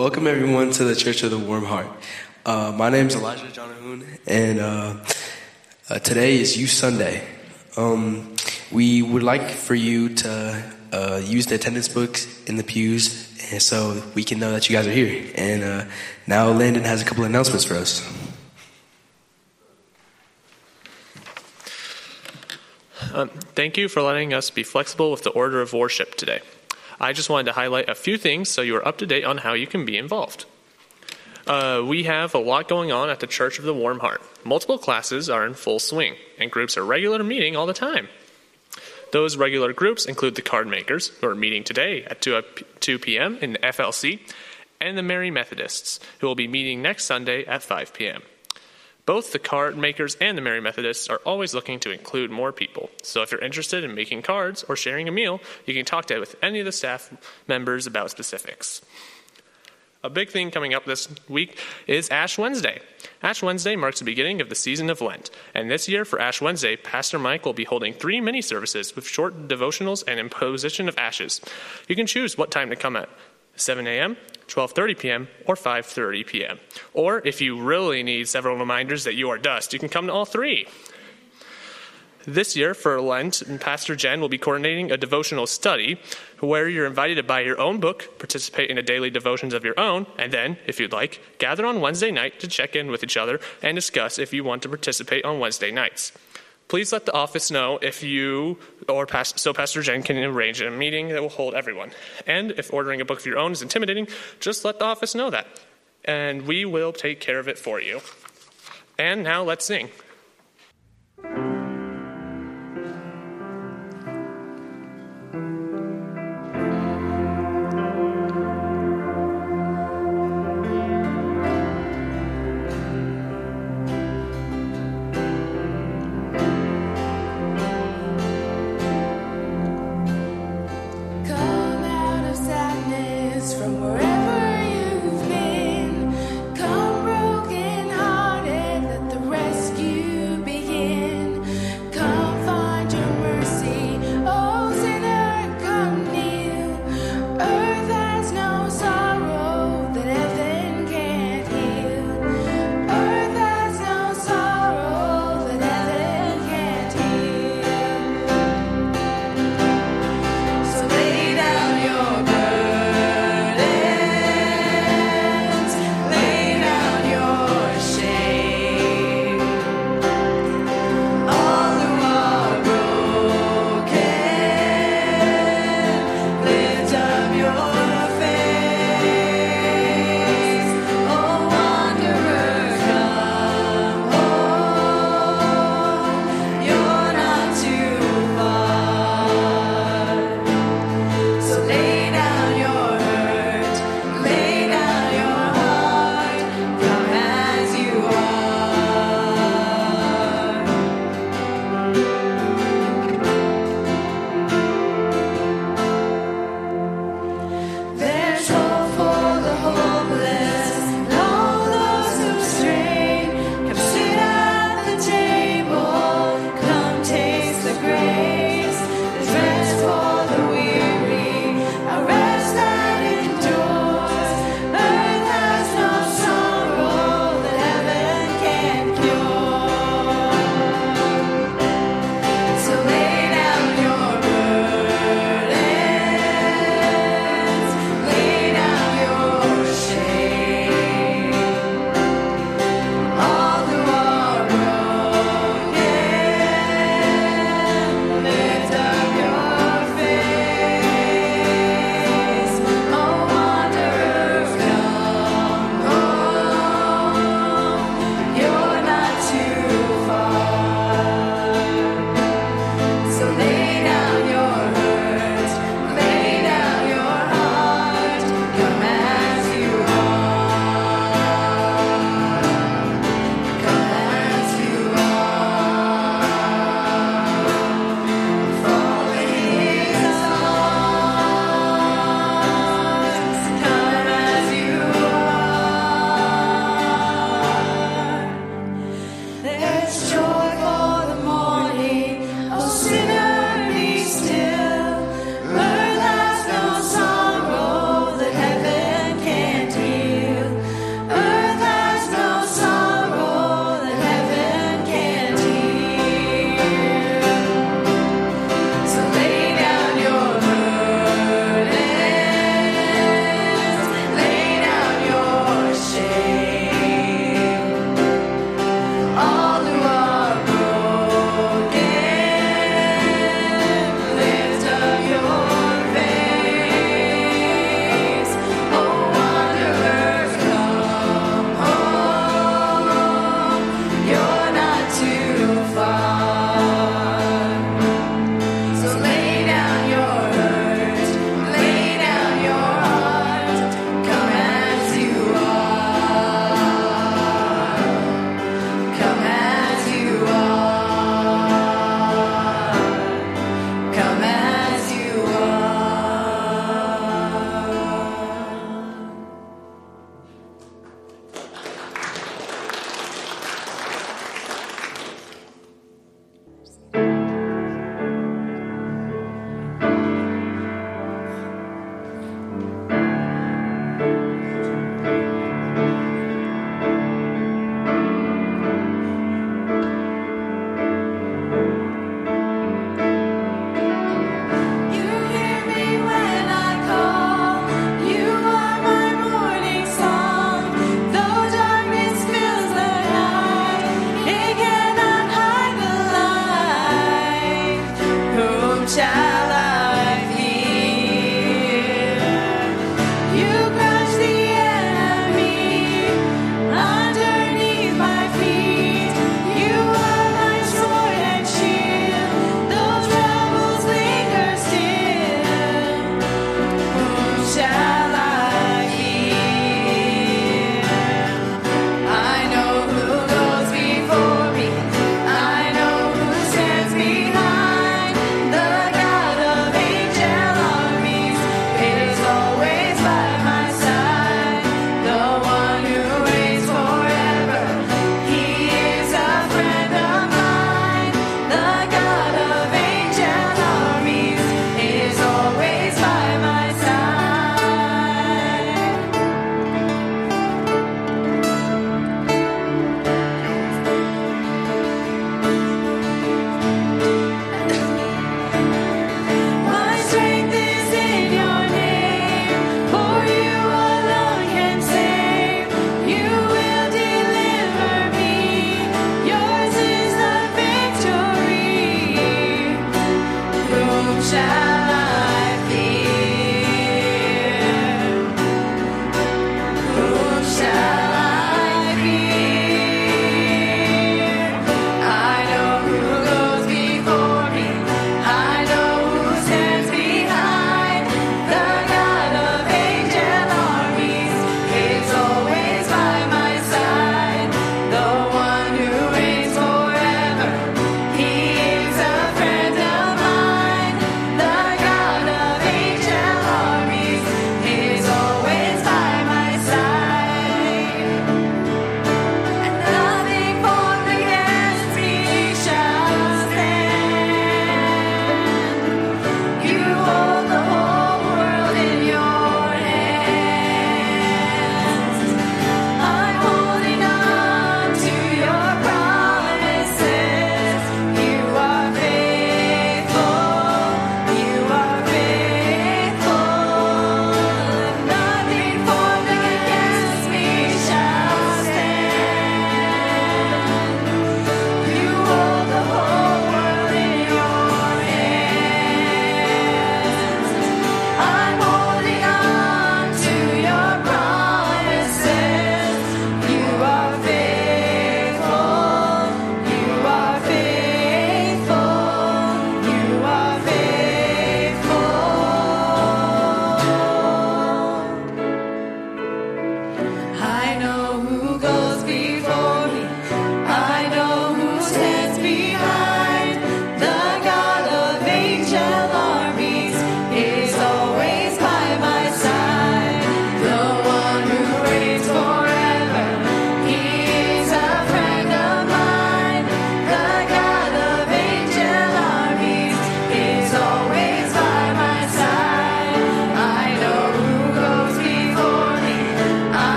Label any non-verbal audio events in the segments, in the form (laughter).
welcome everyone to the Church of the Warm Heart. Uh, my name is Elijah Jonahoon, and uh, uh, today is Youth Sunday. Um, we would like for you to uh, use the attendance books in the pews, and so we can know that you guys are here. And uh, now Landon has a couple of announcements for us. Um, thank you for letting us be flexible with the order of worship today. I just wanted to highlight a few things so you are up to date on how you can be involved. Uh, we have a lot going on at the Church of the Warm Heart. Multiple classes are in full swing, and groups are regular meeting all the time. Those regular groups include the card makers, who are meeting today at 2, 2 p.m. in the FLC, and the Mary Methodists, who will be meeting next Sunday at 5 p.m. Both the card makers and the Mary Methodists are always looking to include more people. So if you're interested in making cards or sharing a meal, you can talk to with any of the staff members about specifics. A big thing coming up this week is Ash Wednesday. Ash Wednesday marks the beginning of the season of Lent, and this year for Ash Wednesday, Pastor Mike will be holding three mini services with short devotionals and imposition of ashes. You can choose what time to come at 7 a.m., 12:30 p.m., or 5:30 p.m. Or if you really need several reminders that you are dust, you can come to all three. This year for Lent, Pastor Jen will be coordinating a devotional study where you're invited to buy your own book, participate in a daily devotions of your own, and then, if you'd like, gather on Wednesday night to check in with each other and discuss if you want to participate on Wednesday nights. Please let the office know if you or past, so Pastor Jen can arrange a meeting that will hold everyone. And if ordering a book of your own is intimidating, just let the office know that, and we will take care of it for you. And now let's sing.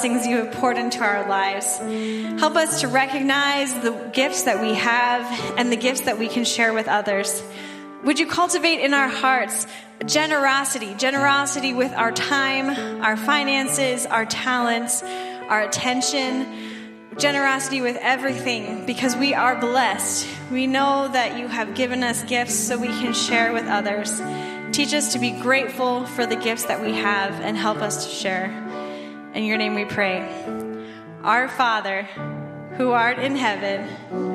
Blessings you have poured into our lives. Help us to recognize the gifts that we have and the gifts that we can share with others. Would you cultivate in our hearts generosity, generosity with our time, our finances, our talents, our attention, generosity with everything because we are blessed. We know that you have given us gifts so we can share with others. Teach us to be grateful for the gifts that we have and help us to share. In your name we pray. Our Father, who art in heaven,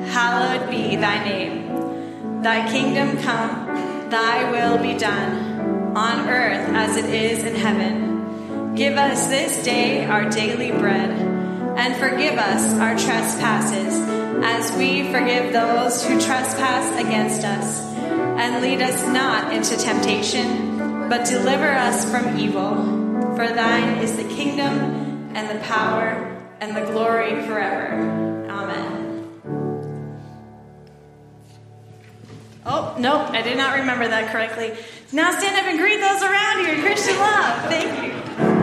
hallowed be thy name. Thy kingdom come, thy will be done, on earth as it is in heaven. Give us this day our daily bread, and forgive us our trespasses, as we forgive those who trespass against us. And lead us not into temptation, but deliver us from evil. For thine is the kingdom, and the power, and the glory forever. Amen. Oh, nope, I did not remember that correctly. Now stand up and greet those around you in Christian love. Thank you.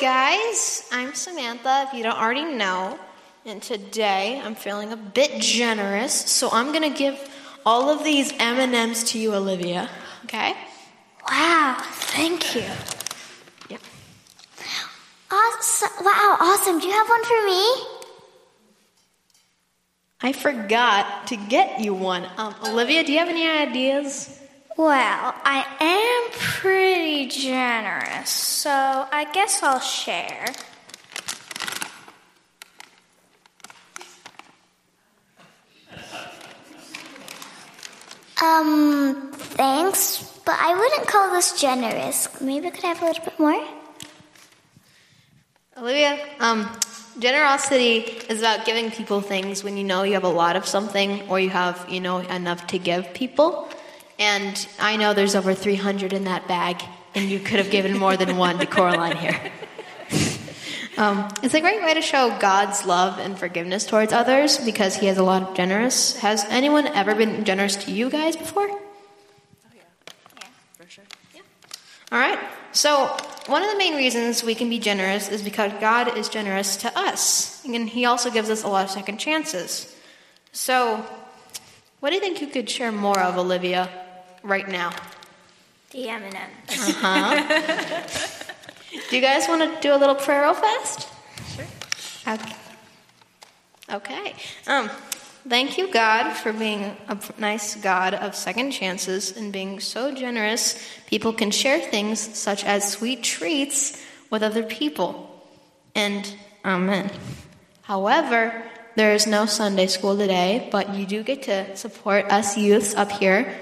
Guys, I'm Samantha, if you don't already know. And today I'm feeling a bit generous, so I'm going to give all of these M&Ms to you, Olivia. Okay? Wow, thank you. Yeah. Awesome. Wow, awesome. Do you have one for me? I forgot to get you one. Um, Olivia, do you have any ideas? Well, I am pretty generous, so I guess I'll share. Um, thanks, but I wouldn't call this generous. Maybe I could have a little bit more? Olivia, um, generosity is about giving people things when you know you have a lot of something or you have, you know, enough to give people. And I know there's over 300 in that bag, and you could have given more than one to Coraline here. (laughs) um, it's a great way to show God's love and forgiveness towards others because He has a lot of generous. Has anyone ever been generous to you guys before? Oh yeah. All right. So, one of the main reasons we can be generous is because God is generous to us. And He also gives us a lot of second chances. So, what do you think you could share more of, Olivia, right now? The M&M. Uh huh. (laughs) Do you guys want to do a little prayer real fast? Sure. Okay. Okay. Um, thank you, God, for being a nice God of second chances and being so generous. People can share things such as sweet treats with other people. And amen. However, there is no Sunday school today, but you do get to support us youths up here.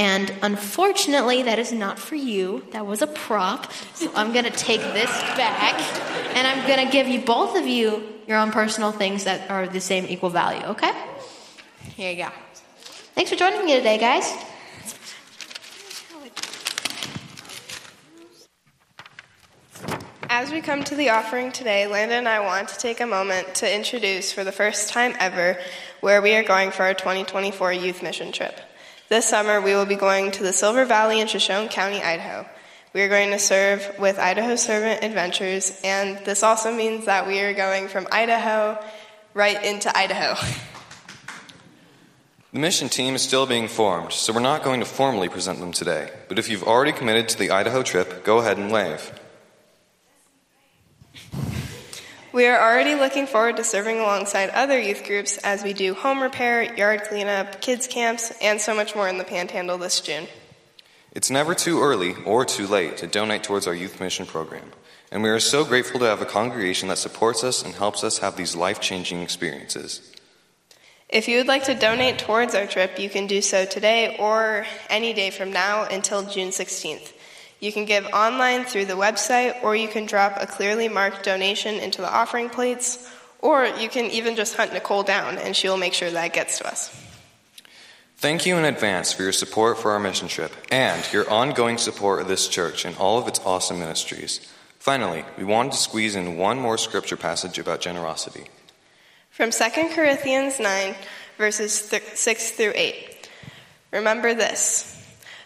And unfortunately, that is not for you. That was a prop. So I'm going to take this back and I'm going to give you, both of you, your own personal things that are the same equal value, okay? Here you go. Thanks for joining me today, guys. As we come to the offering today, Landon and I want to take a moment to introduce for the first time ever where we are going for our 2024 youth mission trip. This summer, we will be going to the Silver Valley in Shoshone County, Idaho. We are going to serve with Idaho Servant Adventures, and this also means that we are going from Idaho right into Idaho. The mission team is still being formed, so we're not going to formally present them today. But if you've already committed to the Idaho trip, go ahead and wave. We are already looking forward to serving alongside other youth groups as we do home repair, yard cleanup, kids camps, and so much more in the Panhandle this June. It's never too early or too late to donate towards our youth mission program, and we are so grateful to have a congregation that supports us and helps us have these life changing experiences. If you would like to donate towards our trip, you can do so today or any day from now until June 16th. You can give online through the website, or you can drop a clearly marked donation into the offering plates, or you can even just hunt Nicole down and she'll make sure that gets to us. Thank you in advance for your support for our mission trip and your ongoing support of this church and all of its awesome ministries. Finally, we wanted to squeeze in one more scripture passage about generosity. From 2 Corinthians 9, verses th- 6 through 8. Remember this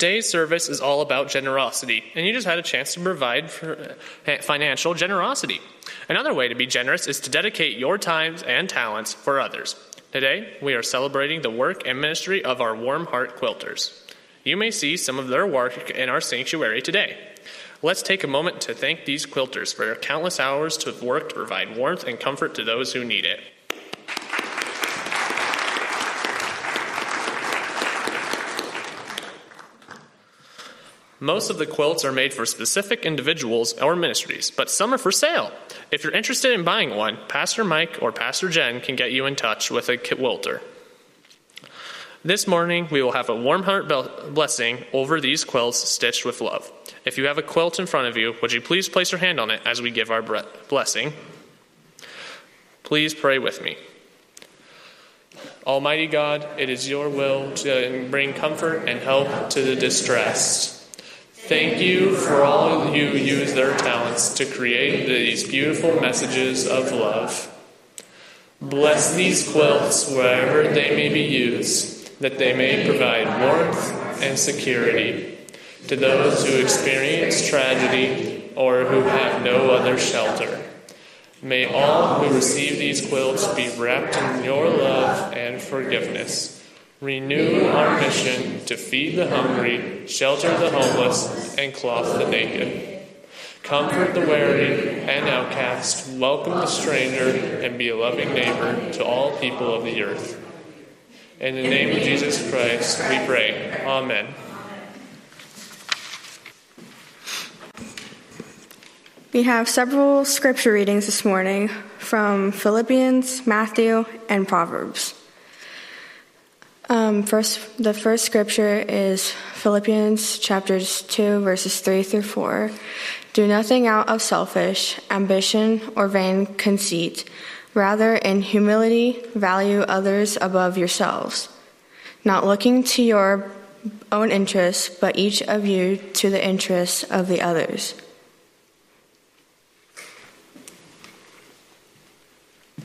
Today's service is all about generosity, and you just had a chance to provide uh, financial generosity. Another way to be generous is to dedicate your times and talents for others. Today, we are celebrating the work and ministry of our Warm Heart Quilters. You may see some of their work in our sanctuary today. Let's take a moment to thank these quilters for their countless hours of work to provide warmth and comfort to those who need it. Most of the quilts are made for specific individuals or ministries, but some are for sale. If you're interested in buying one, Pastor Mike or Pastor Jen can get you in touch with a quilter. This morning, we will have a warm heart blessing over these quilts stitched with love. If you have a quilt in front of you, would you please place your hand on it as we give our blessing? Please pray with me. Almighty God, it is your will to bring comfort and help to the distressed. Thank you for all who use their talents to create these beautiful messages of love. Bless these quilts wherever they may be used, that they may provide warmth and security to those who experience tragedy or who have no other shelter. May all who receive these quilts be wrapped in your love and forgiveness. Renew our mission to feed the hungry, shelter the homeless, and clothe the naked. Comfort the weary and outcast, welcome the stranger, and be a loving neighbor to all people of the earth. In the name of Jesus Christ, we pray. Amen. We have several scripture readings this morning from Philippians, Matthew, and Proverbs. Um, first, the first scripture is Philippians chapters 2, verses 3 through 4. Do nothing out of selfish ambition or vain conceit. Rather, in humility, value others above yourselves, not looking to your own interests, but each of you to the interests of the others.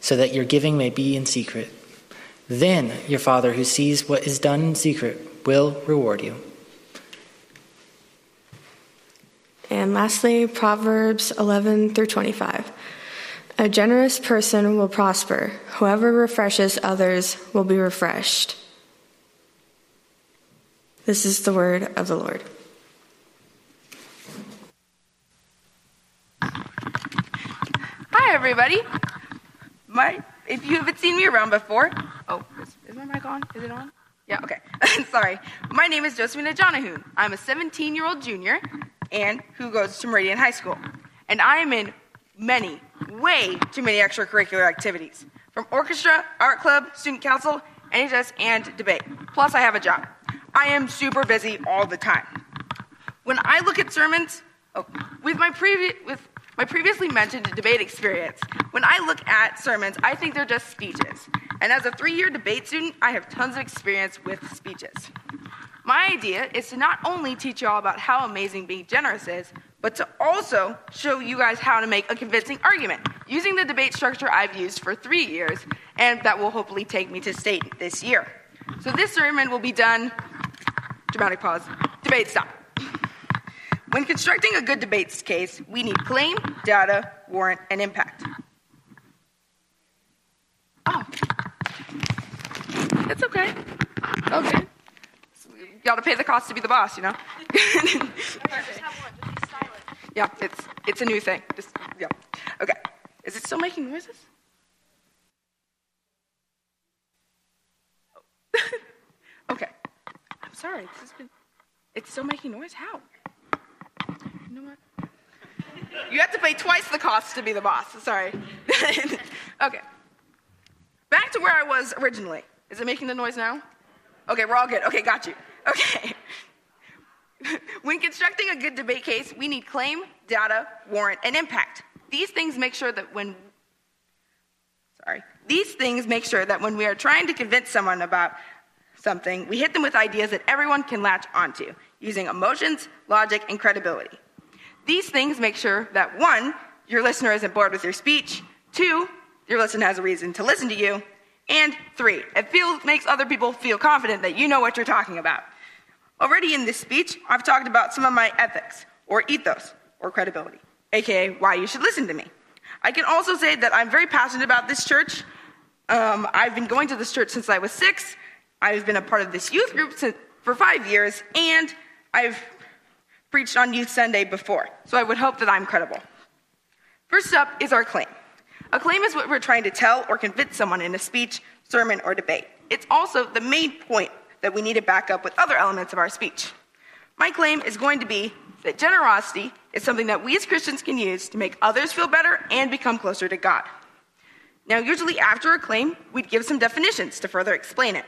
so that your giving may be in secret. Then your Father, who sees what is done in secret, will reward you. And lastly, Proverbs 11 through 25. A generous person will prosper. Whoever refreshes others will be refreshed. This is the word of the Lord. Hi, everybody. My, if you haven't seen me around before, oh, is, is my mic on? Is it on? Yeah, okay. (laughs) Sorry. My name is Josephina Jonahoon. I'm a 17 year old junior and who goes to Meridian High School. And I am in many, way too many extracurricular activities from orchestra, art club, student council, NHS, and debate. Plus, I have a job. I am super busy all the time. When I look at sermons, oh, with my previous, with my previously mentioned debate experience, when I look at sermons, I think they're just speeches. And as a three year debate student, I have tons of experience with speeches. My idea is to not only teach you all about how amazing being generous is, but to also show you guys how to make a convincing argument using the debate structure I've used for three years and that will hopefully take me to state this year. So this sermon will be done, dramatic pause, debate stop. When constructing a good debates case, we need claim, data, warrant, and impact. Oh, it's okay. Okay. You gotta pay the cost to be the boss, you know? (laughs) yeah, it's, it's a new thing. Just, yeah. Okay. Is it still making noises? (laughs) okay. I'm sorry. This has been, it's still making noise? How? You know what? You have to pay twice the cost to be the boss. Sorry. (laughs) okay. Back to where I was originally. Is it making the noise now? Okay, we're all good. Okay, got you. Okay. (laughs) when constructing a good debate case, we need claim, data, warrant, and impact. These things make sure that when sorry, these things make sure that when we are trying to convince someone about something, we hit them with ideas that everyone can latch onto, using emotions, logic, and credibility. These things make sure that one, your listener isn't bored with your speech, two, your listener has a reason to listen to you, and three, it feels, makes other people feel confident that you know what you're talking about. Already in this speech, I've talked about some of my ethics, or ethos, or credibility, aka why you should listen to me. I can also say that I'm very passionate about this church. Um, I've been going to this church since I was six. I've been a part of this youth group since, for five years, and I've preached on Youth Sunday before, so I would hope that I'm credible. First up is our claim. A claim is what we're trying to tell or convince someone in a speech, sermon, or debate. It's also the main point that we need to back up with other elements of our speech. My claim is going to be that generosity is something that we as Christians can use to make others feel better and become closer to God. Now, usually after a claim, we'd give some definitions to further explain it,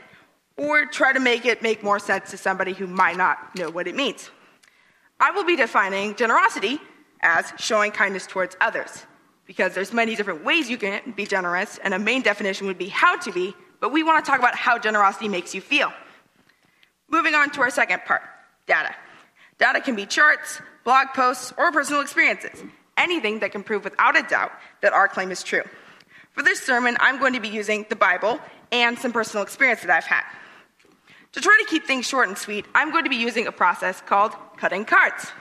or try to make it make more sense to somebody who might not know what it means. I will be defining generosity as showing kindness towards others because there's many different ways you can be generous, and a main definition would be how to be, but we want to talk about how generosity makes you feel. Moving on to our second part data. Data can be charts, blog posts, or personal experiences, anything that can prove without a doubt that our claim is true. For this sermon, I'm going to be using the Bible and some personal experience that I've had. To try to keep things short and sweet, I'm going to be using a process called cutting cards.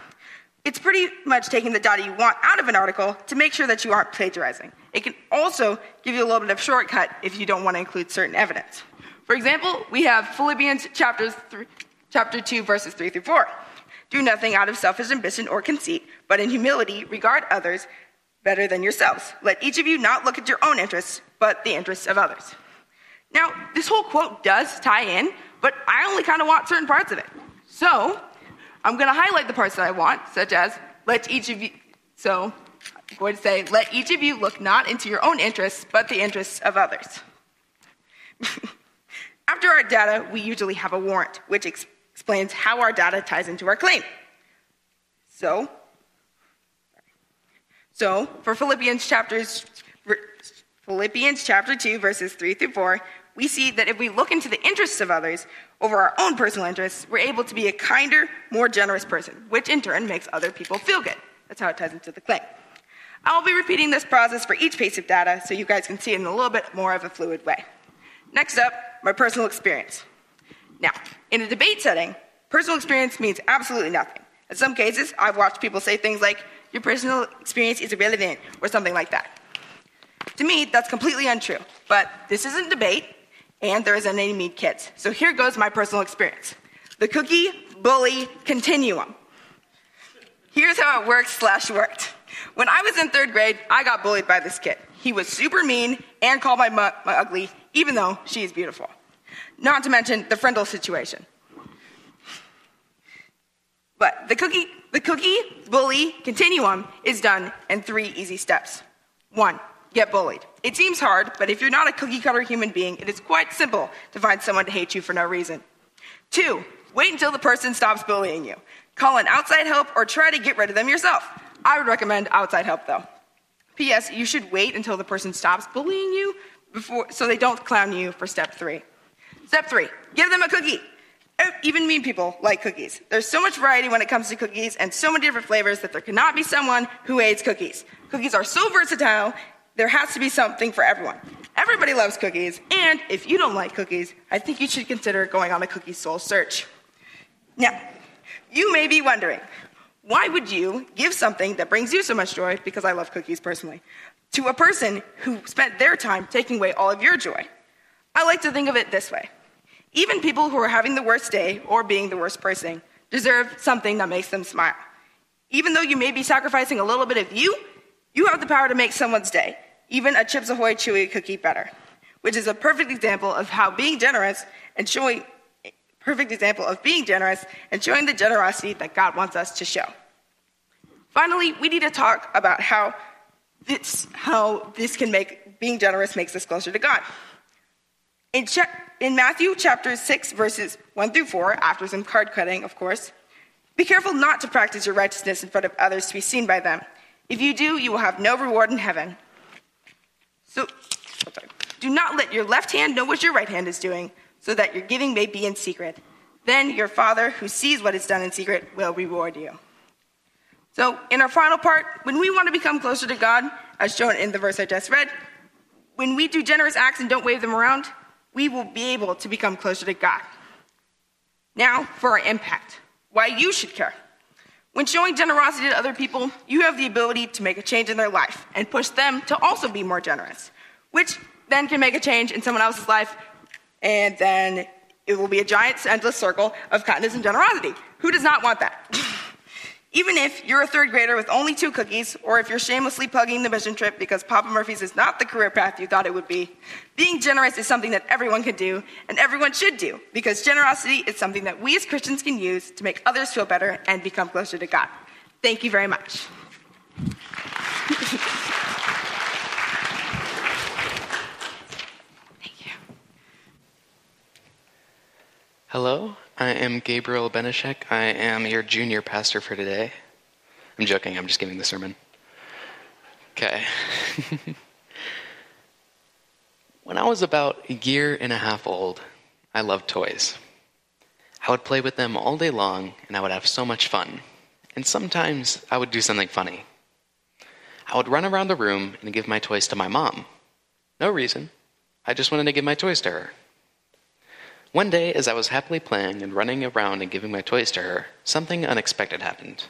It's pretty much taking the data you want out of an article to make sure that you aren't plagiarizing. It can also give you a little bit of shortcut if you don't want to include certain evidence. For example, we have Philippians chapters three, chapter 2, verses 3 through 4. Do nothing out of selfish ambition or conceit, but in humility regard others better than yourselves. Let each of you not look at your own interests, but the interests of others. Now, this whole quote does tie in, but I only kind of want certain parts of it. So, I'm going to highlight the parts that I want, such as, let each of you, so I'm going to say, let each of you look not into your own interests, but the interests of others. (laughs) After our data, we usually have a warrant, which ex- explains how our data ties into our claim. So, so for Philippians chapters, Philippians chapter 2, verses 3 through 4, we see that if we look into the interests of others over our own personal interests, we're able to be a kinder, more generous person, which in turn makes other people feel good. That's how it ties into the claim. I'll be repeating this process for each piece of data so you guys can see it in a little bit more of a fluid way. Next up, my personal experience. Now, in a debate setting, personal experience means absolutely nothing. In some cases, I've watched people say things like, your personal experience is irrelevant, or something like that. To me, that's completely untrue. But this isn't debate, and there isn't any meat kids. So here goes my personal experience. The cookie bully continuum. Here's how it works slash worked. When I was in third grade, I got bullied by this kid. He was super mean and called my mom ugly, even though she is beautiful. Not to mention the Frendel situation. But the cookie, the cookie bully continuum is done in three easy steps. One, get bullied. It seems hard, but if you're not a cookie cutter human being, it is quite simple to find someone to hate you for no reason. Two, wait until the person stops bullying you. Call in outside help or try to get rid of them yourself. I would recommend outside help though. P.S. You should wait until the person stops bullying you before, so they don't clown you for step three. Step three, give them a cookie. Even mean people like cookies. There's so much variety when it comes to cookies and so many different flavors that there cannot be someone who hates cookies. Cookies are so versatile, there has to be something for everyone. Everybody loves cookies, and if you don't like cookies, I think you should consider going on a cookie soul search. Now, you may be wondering, why would you give something that brings you so much joy, because I love cookies personally, to a person who spent their time taking away all of your joy? I like to think of it this way. Even people who are having the worst day or being the worst person deserve something that makes them smile. Even though you may be sacrificing a little bit of you, you have the power to make someone's day, even a Chips Ahoy Chewy cookie better, which is a perfect example of how being generous and showing perfect example of being generous and showing the generosity that God wants us to show. Finally, we need to talk about how this, how this can make being generous makes us closer to God. In, cha- in Matthew chapter 6, verses 1 through 4, after some card cutting, of course, be careful not to practice your righteousness in front of others to be seen by them. If you do, you will have no reward in heaven. So, do not let your left hand know what your right hand is doing, so that your giving may be in secret. Then your Father, who sees what is done in secret, will reward you. So, in our final part, when we want to become closer to God, as shown in the verse I just read, when we do generous acts and don't wave them around, we will be able to become closer to God. Now, for our impact, why you should care. When showing generosity to other people, you have the ability to make a change in their life and push them to also be more generous, which then can make a change in someone else's life, and then it will be a giant endless circle of kindness and generosity. Who does not want that? (laughs) Even if you're a third grader with only two cookies, or if you're shamelessly plugging the mission trip because Papa Murphy's is not the career path you thought it would be, being generous is something that everyone can do and everyone should do because generosity is something that we as Christians can use to make others feel better and become closer to God. Thank you very much. Thank you. Hello, I am Gabriel Benishek. I am your junior pastor for today. I'm joking, I'm just giving the sermon. Okay. (laughs) when I was about a year and a half old, I loved toys. I would play with them all day long, and I would have so much fun. And sometimes I would do something funny. I would run around the room and give my toys to my mom. No reason. I just wanted to give my toys to her. One day, as I was happily playing and running around and giving my toys to her, something unexpected happened.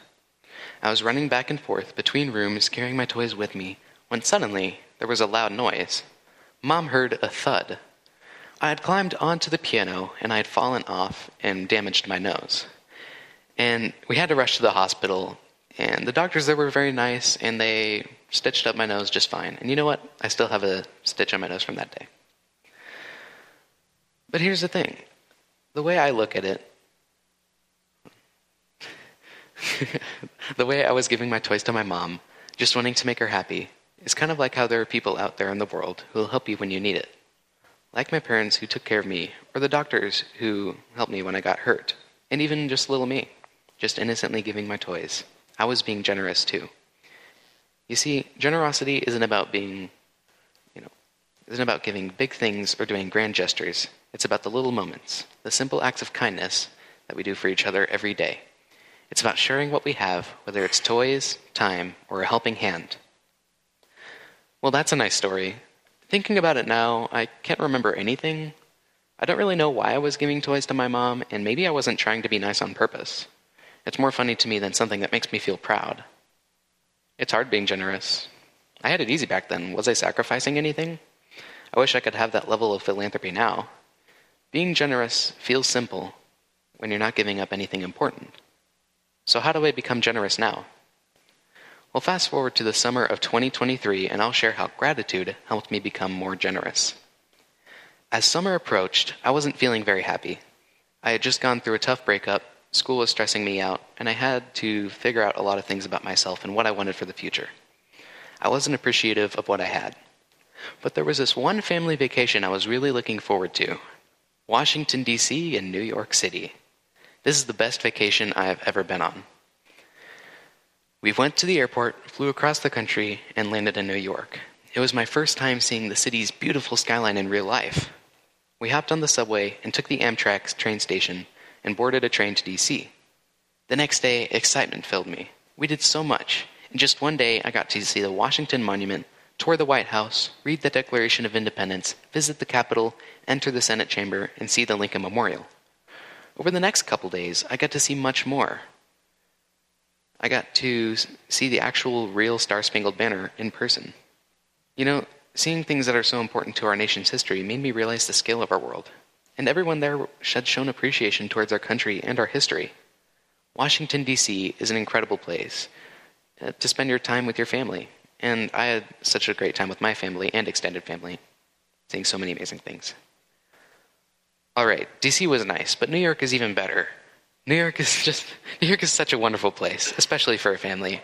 I was running back and forth between rooms carrying my toys with me when suddenly there was a loud noise. Mom heard a thud. I had climbed onto the piano and I had fallen off and damaged my nose. And we had to rush to the hospital, and the doctors there were very nice and they stitched up my nose just fine. And you know what? I still have a stitch on my nose from that day. But here's the thing the way I look at it, (laughs) the way I was giving my toys to my mom, just wanting to make her happy, is kind of like how there are people out there in the world who will help you when you need it. Like my parents who took care of me, or the doctors who helped me when I got hurt, and even just little me, just innocently giving my toys. I was being generous too. You see, generosity isn't about being, isn't about giving big things or doing grand gestures. It's about the little moments, the simple acts of kindness that we do for each other every day. It's about sharing what we have, whether it's toys, time, or a helping hand. Well, that's a nice story. Thinking about it now, I can't remember anything. I don't really know why I was giving toys to my mom, and maybe I wasn't trying to be nice on purpose. It's more funny to me than something that makes me feel proud. It's hard being generous. I had it easy back then. Was I sacrificing anything? I wish I could have that level of philanthropy now. Being generous feels simple when you're not giving up anything important. So, how do I become generous now? Well, fast forward to the summer of 2023, and I'll share how gratitude helped me become more generous. As summer approached, I wasn't feeling very happy. I had just gone through a tough breakup, school was stressing me out, and I had to figure out a lot of things about myself and what I wanted for the future. I wasn't appreciative of what I had. But there was this one family vacation I was really looking forward to Washington, D.C., and New York City. This is the best vacation I have ever been on. We went to the airport, flew across the country, and landed in New York. It was my first time seeing the city's beautiful skyline in real life. We hopped on the subway and took the Amtrak train station and boarded a train to DC. The next day, excitement filled me. We did so much. In just one day, I got to see the Washington Monument, tour the White House, read the Declaration of Independence, visit the Capitol, enter the Senate chamber, and see the Lincoln Memorial. Over the next couple days, I got to see much more. I got to see the actual real Star Spangled Banner in person. You know, seeing things that are so important to our nation's history made me realize the scale of our world, and everyone there had shown appreciation towards our country and our history. Washington, D.C. is an incredible place uh, to spend your time with your family, and I had such a great time with my family and extended family, seeing so many amazing things. All right, DC was nice, but New York is even better. New York is (laughs) just New York is such a wonderful place, especially for a family.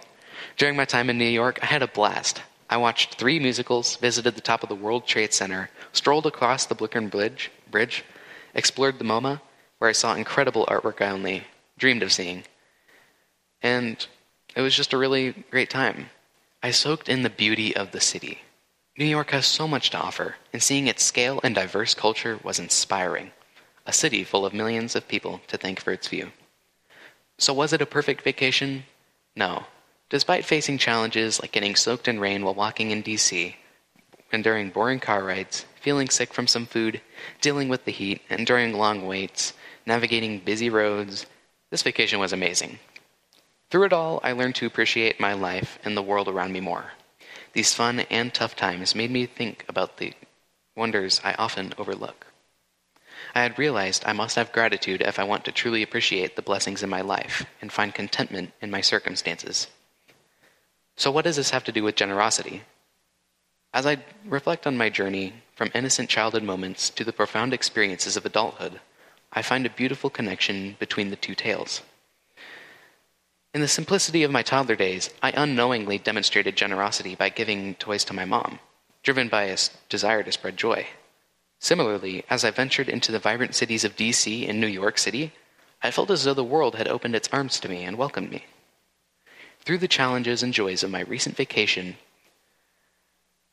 During my time in New York, I had a blast. I watched three musicals, visited the top of the World Trade Center, strolled across the Brooklyn Bridge, bridge, explored the MoMA, where I saw incredible artwork I only dreamed of seeing. And it was just a really great time. I soaked in the beauty of the city. New York has so much to offer, and seeing its scale and diverse culture was inspiring. A city full of millions of people to thank for its view. So, was it a perfect vacation? No. Despite facing challenges like getting soaked in rain while walking in DC, enduring boring car rides, feeling sick from some food, dealing with the heat, enduring long waits, navigating busy roads, this vacation was amazing. Through it all, I learned to appreciate my life and the world around me more. These fun and tough times made me think about the wonders I often overlook. I had realized I must have gratitude if I want to truly appreciate the blessings in my life and find contentment in my circumstances. So, what does this have to do with generosity? As I reflect on my journey from innocent childhood moments to the profound experiences of adulthood, I find a beautiful connection between the two tales. In the simplicity of my toddler days, I unknowingly demonstrated generosity by giving toys to my mom, driven by a desire to spread joy. Similarly, as I ventured into the vibrant cities of DC and New York City, I felt as though the world had opened its arms to me and welcomed me. Through the challenges and joys of my recent vacation,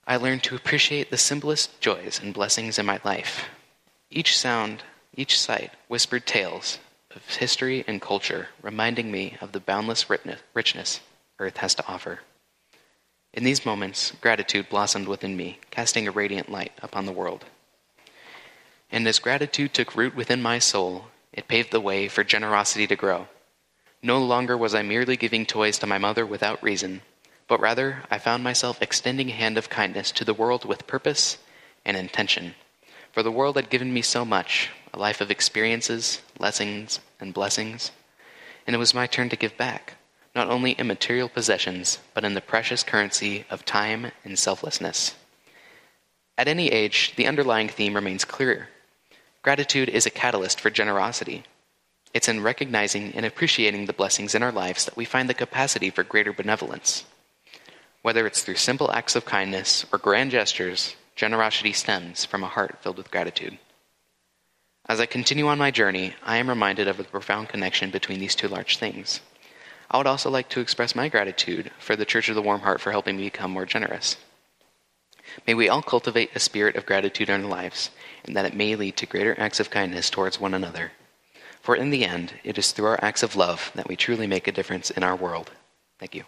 I learned to appreciate the simplest joys and blessings in my life. Each sound, each sight whispered tales of history and culture, reminding me of the boundless richness Earth has to offer. In these moments, gratitude blossomed within me, casting a radiant light upon the world. And as gratitude took root within my soul, it paved the way for generosity to grow. No longer was I merely giving toys to my mother without reason, but rather I found myself extending a hand of kindness to the world with purpose and intention. For the world had given me so much a life of experiences, lessons, and blessings. And it was my turn to give back, not only in material possessions, but in the precious currency of time and selflessness. At any age, the underlying theme remains clear. Gratitude is a catalyst for generosity. It's in recognizing and appreciating the blessings in our lives that we find the capacity for greater benevolence. Whether it's through simple acts of kindness or grand gestures, generosity stems from a heart filled with gratitude. As I continue on my journey, I am reminded of the profound connection between these two large things. I would also like to express my gratitude for the Church of the Warm Heart for helping me become more generous. May we all cultivate a spirit of gratitude in our lives, and that it may lead to greater acts of kindness towards one another. For in the end, it is through our acts of love that we truly make a difference in our world. Thank you.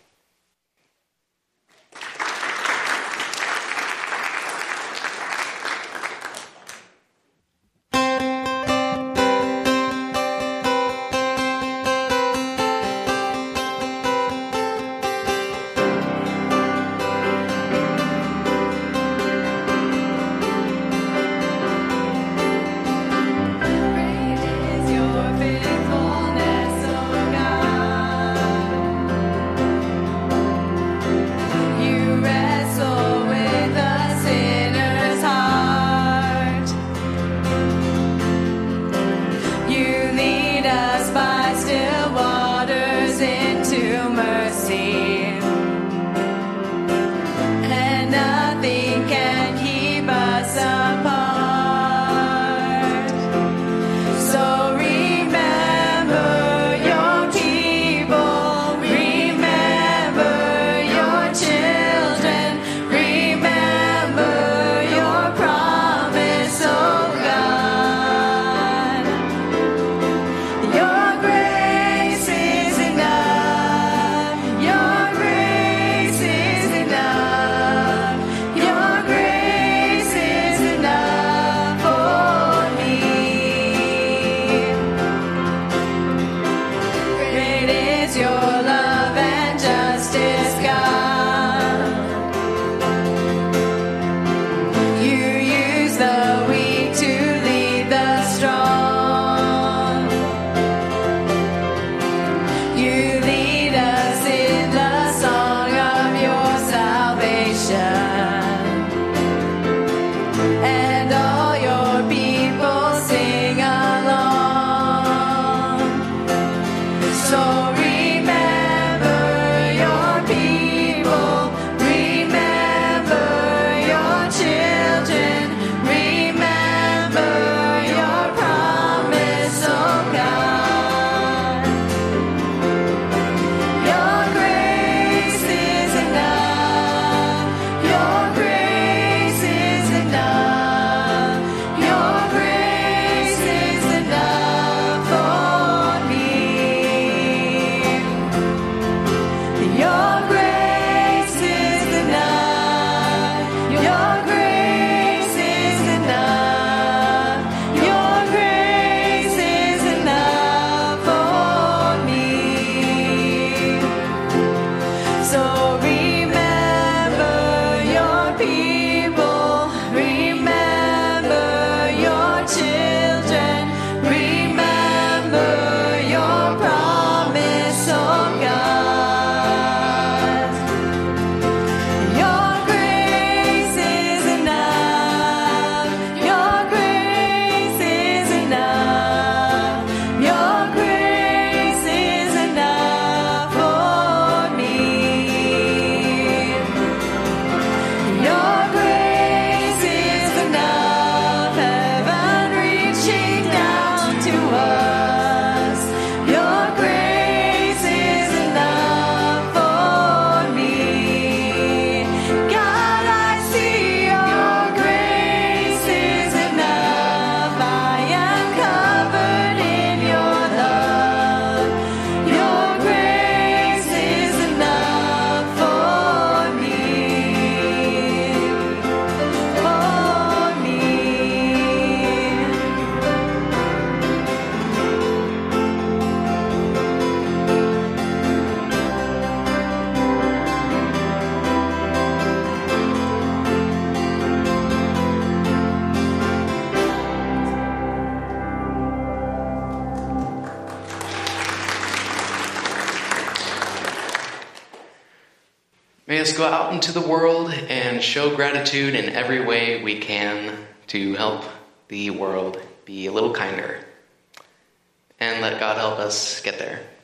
Salvation. Into the world and show gratitude in every way we can to help the world be a little kinder. And let God help us get there.